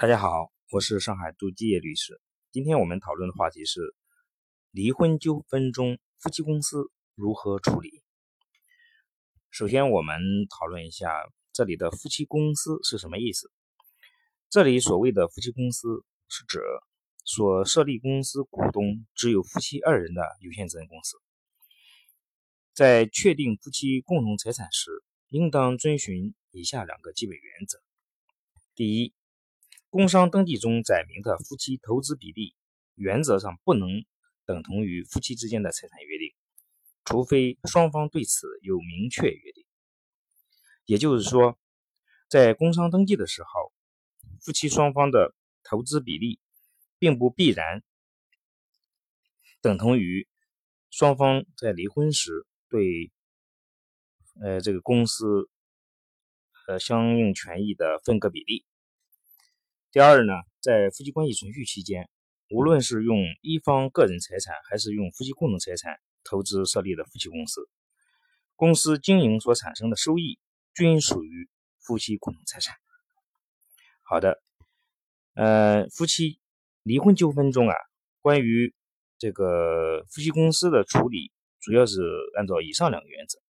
大家好，我是上海杜继业律师。今天我们讨论的话题是离婚纠纷中夫妻公司如何处理。首先，我们讨论一下这里的夫妻公司是什么意思。这里所谓的夫妻公司是指所设立公司股东只有夫妻二人的有限责任公司。在确定夫妻共同财产时，应当遵循以下两个基本原则：第一，工商登记中载明的夫妻投资比例，原则上不能等同于夫妻之间的财产约定，除非双方对此有明确约定。也就是说，在工商登记的时候，夫妻双方的投资比例，并不必然等同于双方在离婚时对呃这个公司呃相应权益的分割比例。第二呢，在夫妻关系存续期间，无论是用一方个人财产，还是用夫妻共同财产投资设立的夫妻公司，公司经营所产生的收益均属于夫妻共同财产。好的，呃，夫妻离婚纠纷中啊，关于这个夫妻公司的处理，主要是按照以上两个原则。